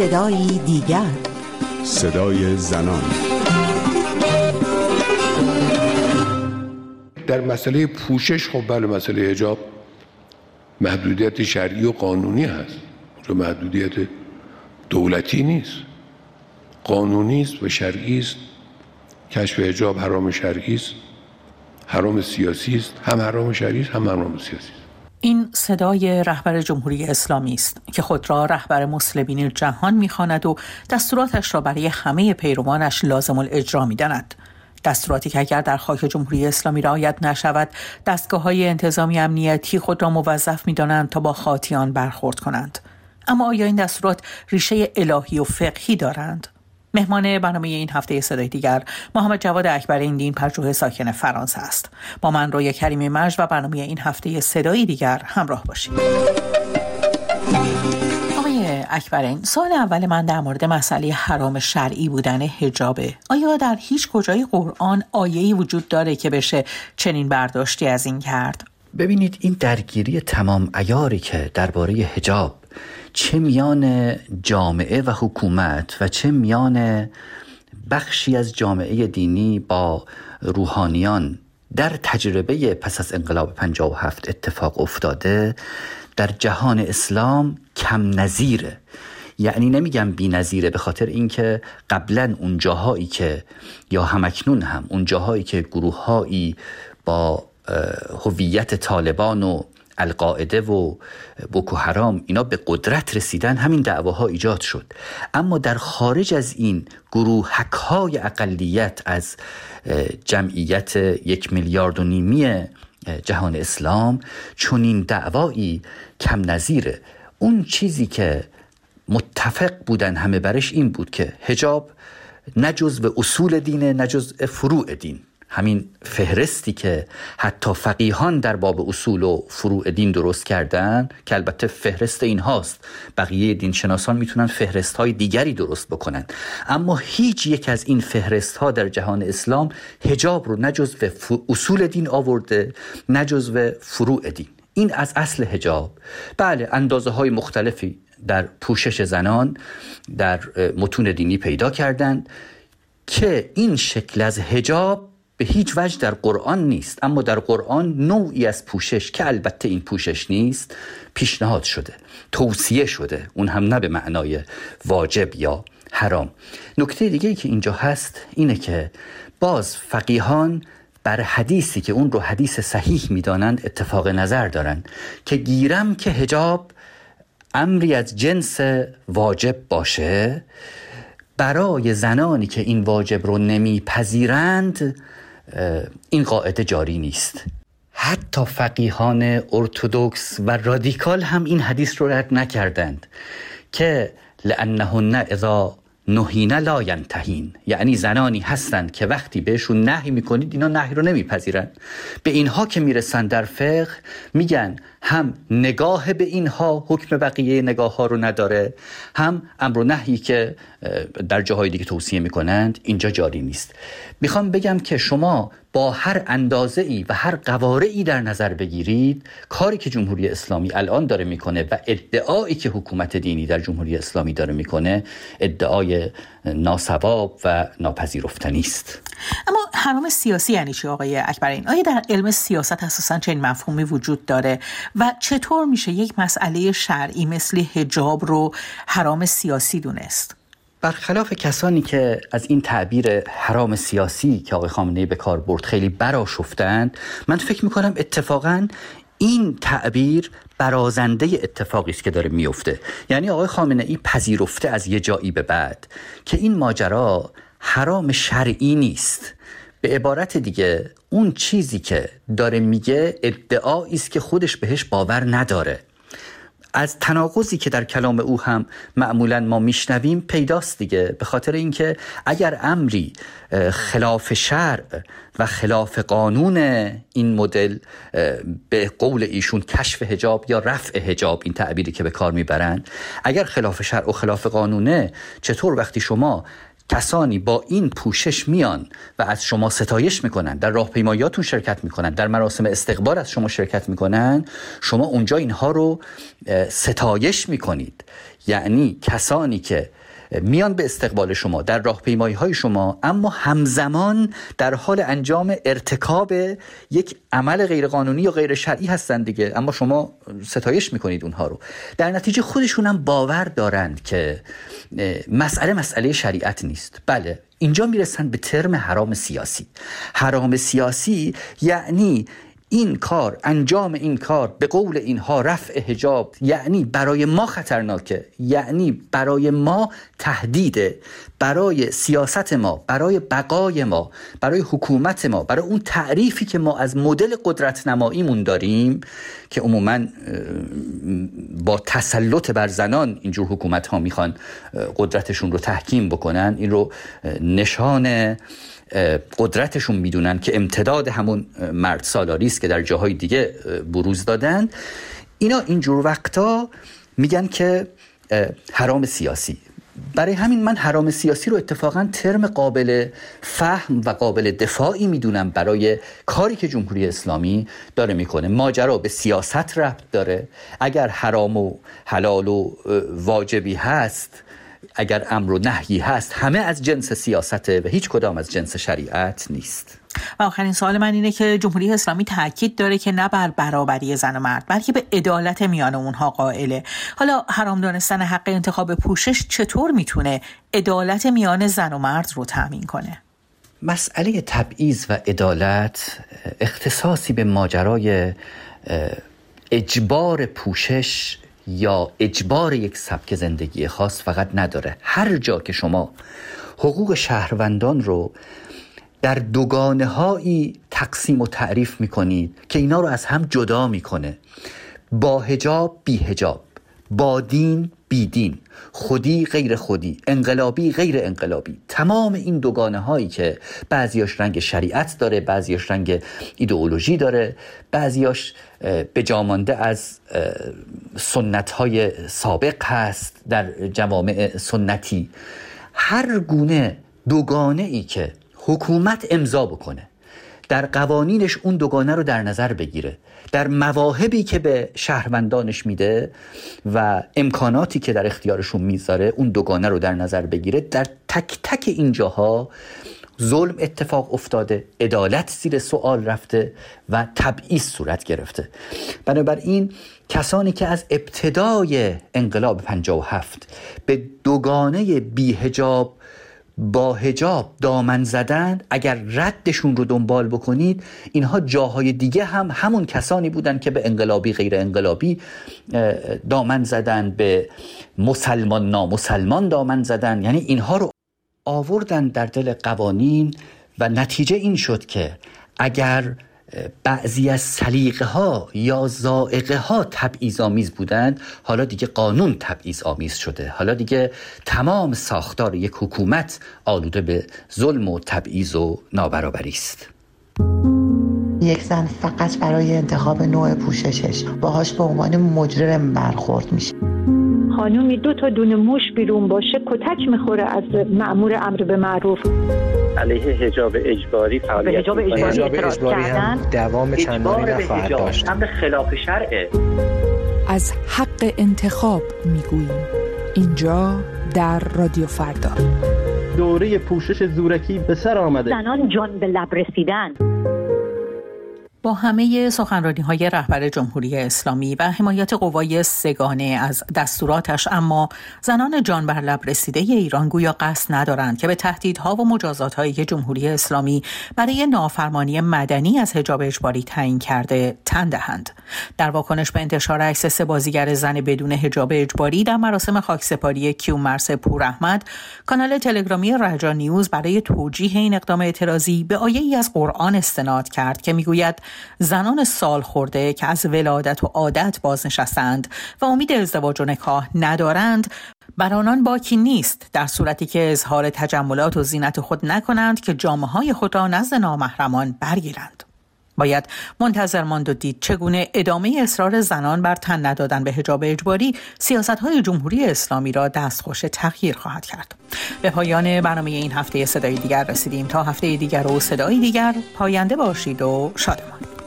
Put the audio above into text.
صدای دیگر. صدای زنان. در مسئله پوشش خب بله مسئله حجاب محدودیت شرعی و قانونی هست. اونجا محدودیت دولتی نیست. قانونی است و شرعی است. کشف حجاب حرام شرعی است. حرام سیاسی است. هم حرام شرعی است هم حرام سیاسی است. این صدای رهبر جمهوری اسلامی است که خود را رهبر مسلمین جهان می‌خواند و دستوراتش را برای همه پیروانش لازم الاجرا می‌داند. دستوراتی که اگر در خاک جمهوری اسلامی رعایت نشود دستگاه های انتظامی امنیتی خود را موظف می دانند تا با خاطیان برخورد کنند. اما آیا این دستورات ریشه الهی و فقهی دارند؟ مهمان برنامه این هفته صدای دیگر محمد جواد اکبر این دین پژوه ساکن فرانسه است. با من روی کریمی مرج و برنامه این هفته صدای دیگر همراه باشید. اکبرین سال اول من در مورد مسئله حرام شرعی بودن حجابه آیا در هیچ کجای قرآن آیه‌ای وجود داره که بشه چنین برداشتی از این کرد؟ ببینید این درگیری تمام ایاری که درباره حجاب چه میان جامعه و حکومت و چه میان بخشی از جامعه دینی با روحانیان در تجربه پس از انقلاب 57 اتفاق افتاده در جهان اسلام کم نظیره. یعنی نمیگم بی نظیره به خاطر اینکه قبلا اون جاهایی که یا همکنون هم اون جاهایی که گروههایی با هویت طالبان و القاعده و بوکو حرام اینا به قدرت رسیدن همین دعواها ایجاد شد. اما در خارج از این گروهک های اقلیت از جمعیت یک میلیارد و نیمی جهان اسلام چون این دعوایی کم نظیره. اون چیزی که متفق بودن همه برش این بود که هجاب نجز به اصول دینه نجز فروع دین. همین فهرستی که حتی فقیهان در باب اصول و فروع دین درست کردن که البته فهرست این هاست. بقیه دین شناسان می‌تونن فهرست های دیگری درست بکنن. اما هیچ یک از این فهرست ها در جهان اسلام هجاب رو نه به اصول دین آورده نه به فروع دین. این از اصل هجاب بله اندازه های مختلفی در پوشش زنان در متون دینی پیدا کردند که این شکل از هجاب به هیچ وجه در قرآن نیست. اما در قرآن نوعی از پوشش که البته این پوشش نیست پیشنهاد شده توصیه شده. اون هم نه به معنای واجب یا حرام. نکته دیگه ای که اینجا هست اینه که باز فقیهان بر حدیثی که اون رو حدیث صحیح می‌دانند اتفاق نظر دارند که گیرم که هجاب امری از جنس واجب باشه برای زنانی که این واجب رو نمیپذیرند این قاعده جاری نیست. حتی فقیهان ارتودکس و رادیکال هم این حدیث رو رد نکردند که لانهن اذا نهینه لا ینتهین. یعنی زنانی هستند که وقتی بهشون نهی می‌کنید اینا نهی رو نمیپذیرن. به اینها که می‌رسن در فقه میگن هم نگاه به اینها حکم بقیه نگاه ها رو نداره هم امر و نهی که در جاهای دیگه توصیه می‌کنند اینجا جاری نیست. می‌خوام بگم که شما با هر اندازه ای و هر قواره در نظر بگیرید کاری که جمهوری اسلامی الان داره می‌کنه و ادعایی که حکومت دینی در جمهوری اسلامی داره می‌کنه ادعای ناسواب و ناپذیرفتنی است. اما حرام سیاسی یعنی چی آقای اکبرین آیا در علم سیاست اساسا چنین مفهومی وجود داره؟ و چطور میشه یک مسئله شرعی مثل حجاب رو حرام سیاسی دونست؟ برخلاف کسانی که از این تعبیر حرام سیاسی که آقای خامنه به کار برد خیلی براشفتند من فکر می‌کنم اتفاقا این تعبیر برازنده اتفاقی است که داره میفته یعنی آقای خامنه ای پذیرفته از یه جایی به بعد که این ماجرا حرام شرعی نیست. به عبارت دیگه اون چیزی که داره میگه ادعایی است که خودش بهش باور نداره. از تناقضی که در کلام او هم معمولا ما میشنویم پیداست دیگه به خاطر اینکه اگر امری خلاف شرع و خلاف قانون این مدل به قول ایشون کشف هجاب یا رفع هجاب این تعبیری که به کار می‌برند اگر خلاف شرع و خلاف قانونه چطور وقتی شما کسانی با این پوشش میان و از شما ستایش می‌کنن در راهپیماییاتون شرکت می‌کنن در مراسم استقبال از شما شرکت می‌کنن شما اونجا اینها رو ستایش می‌کنید. یعنی کسانی که میان به استقبال شما در راهپیمایی های شما اما همزمان در حال انجام ارتکاب یک عمل غیرقانونی یا غیر شرعی هستند دیگه. اما شما ستایش می‌کنید اونها رو. در نتیجه خودشون هم باور دارند که مسئله مسئله شریعت نیست. بله اینجا می‌رسن به ترم حرام سیاسی. حرام سیاسی یعنی این کار انجام این کار به قول اینها رفع حجاب یعنی برای ما خطرناکه یعنی برای ما تهدیده برای سیاست ما برای بقای ما برای حکومت ما برای اون تعریفی که ما از مدل قدرت نماییمون داریم که عموما با تسلط بر زنان اینجور حکومت ها می‌خوان قدرتشون رو تحکیم بکنن این رو نشان قدرتشون می‌دونن که امتداد همون مرد سالاری که در جاهای دیگه بروز دادن. اینا اینجور وقتا میگن که حرام سیاسی. برای همین من حرام سیاسی رو اتفاقا ترم قابل فهم و قابل دفاعی می‌دونم برای کاری که جمهوری اسلامی داره می‌کنه. ماجرا به سیاست ربط داره. اگر حرام و حلال و واجبی هست اگر امر و نهی هست همه از جنس سیاسته و هیچ کدام از جنس شریعت نیست. و آخرین سوال من اینه که جمهوری اسلامی تاکید داره که نه بر برابری زن و مرد بلکه به عدالت میان اونها قائله. حالا حرام دانستن حق انتخاب پوشش چطور می‌تونه عدالت میان زن و مرد رو تامین کنه؟ مسئله تبعیض و عدالت اختصاصی به ماجرای اجبار پوشش یا اجبار یک سبک زندگی خاص فقط نداره. هر جا که شما حقوق شهروندان رو در دوگانه هایی تقسیم و تعریف می‌کنید که اینا رو از هم جدا می‌کنه. با هجاب بی هجاب با دین بی دین خودی غیر خودی انقلابی غیر انقلابی. تمام این دوگانه هایی که بعضیاش رنگ شریعت داره بعضیاش رنگ ایدئولوژی داره بعضیاش به جامانده از سنت های سابق هست در جوامع سنتی. هر گونه دوگانه ای که حکومت امضا بکنه در قوانینش اون دوگانه رو در نظر بگیره. در مواهبی که به شهروندانش میده و امکاناتی که در اختیارشون می‌ذاره اون دوگانه رو در نظر بگیره در تک تک اینجاها ظلم اتفاق افتاده عدالت زیر سوال رفته و تبعیض صورت گرفته. بنابراین کسانی که از ابتدای انقلاب 57 به دوگانه بیهجاب با هجاب دامن زدن اگر ردشون رو دنبال بکنید اینها جاهای دیگه هم همون کسانی بودن که به انقلابی غیر انقلابی دامن زدن به مسلمان نامسلمان دامن زدن. یعنی اینها رو آوردن در دل قوانین و نتیجه این شد که اگر بعضی از سلیقه ها یا زائقه ها تبعیض آمیز بودند. حالا دیگه قانون تبعیض آمیز شده. حالا دیگه تمام ساختار یک حکومت آلوده به ظلم و تبعیض و نابرابری است. یک زن فقط برای انتخاب نوع پوششش باهاش به عنوان مجرم برخورد میشه. خانومی دو تا دونه موش بیرون باشه کتک می‌خوره از معمور امر به معروف. علیه حجاب اجباری فعالیت حجاب اجباری, حجاب اجباری هم دوام چندانی نخواهد داشت. امر خلاف شرعه از حق انتخاب می‌گوییم. اینجا در رادیو فردا. دوره پوشش زورکی به سر آمده. زنان جان به لب رسیدن. با همه سخنرانی های رهبر جمهوری اسلامی و حمایت قوای سگانه از دستوراتش اما زنان جان بر لب رسیده ایران گویا قصد ندارند که به تهدیدها و مجازات هایی که جمهوری اسلامی برای نافرمانی مدنی از حجاب اجباری تعیین کرده تن دهند. در واکنش به انتشار عکس سه بازیگر زن بدون حجاب اجباری در مراسم خاکسپاری کیو مرس پور احمد کانال تلگرامی رجا نیوز برای توجیه این اقدام اعتراضی به آیه ای از قرآن استناد کرد که می‌گوید زنان سال خورده که از ولادت و عادت بازنشستند و امید ازدواج و نکاح ندارند بر آنان باکی نیست در صورتی که اظهار تجملات و زینت خود نکنند که جامعه های خود را نزد نامحرمان برگیرند. باید منتظر ماند و دید چگونه ادامه اصرار زنان بر تن ندادن به حجاب اجباری سیاست های جمهوری اسلامی را دستخوش تغییر خواهد کرد. به پایان برنامه این هفته صدای دیگر رسیدیم. تا هفته دیگر و صدای دیگر پاینده باشید و شادمان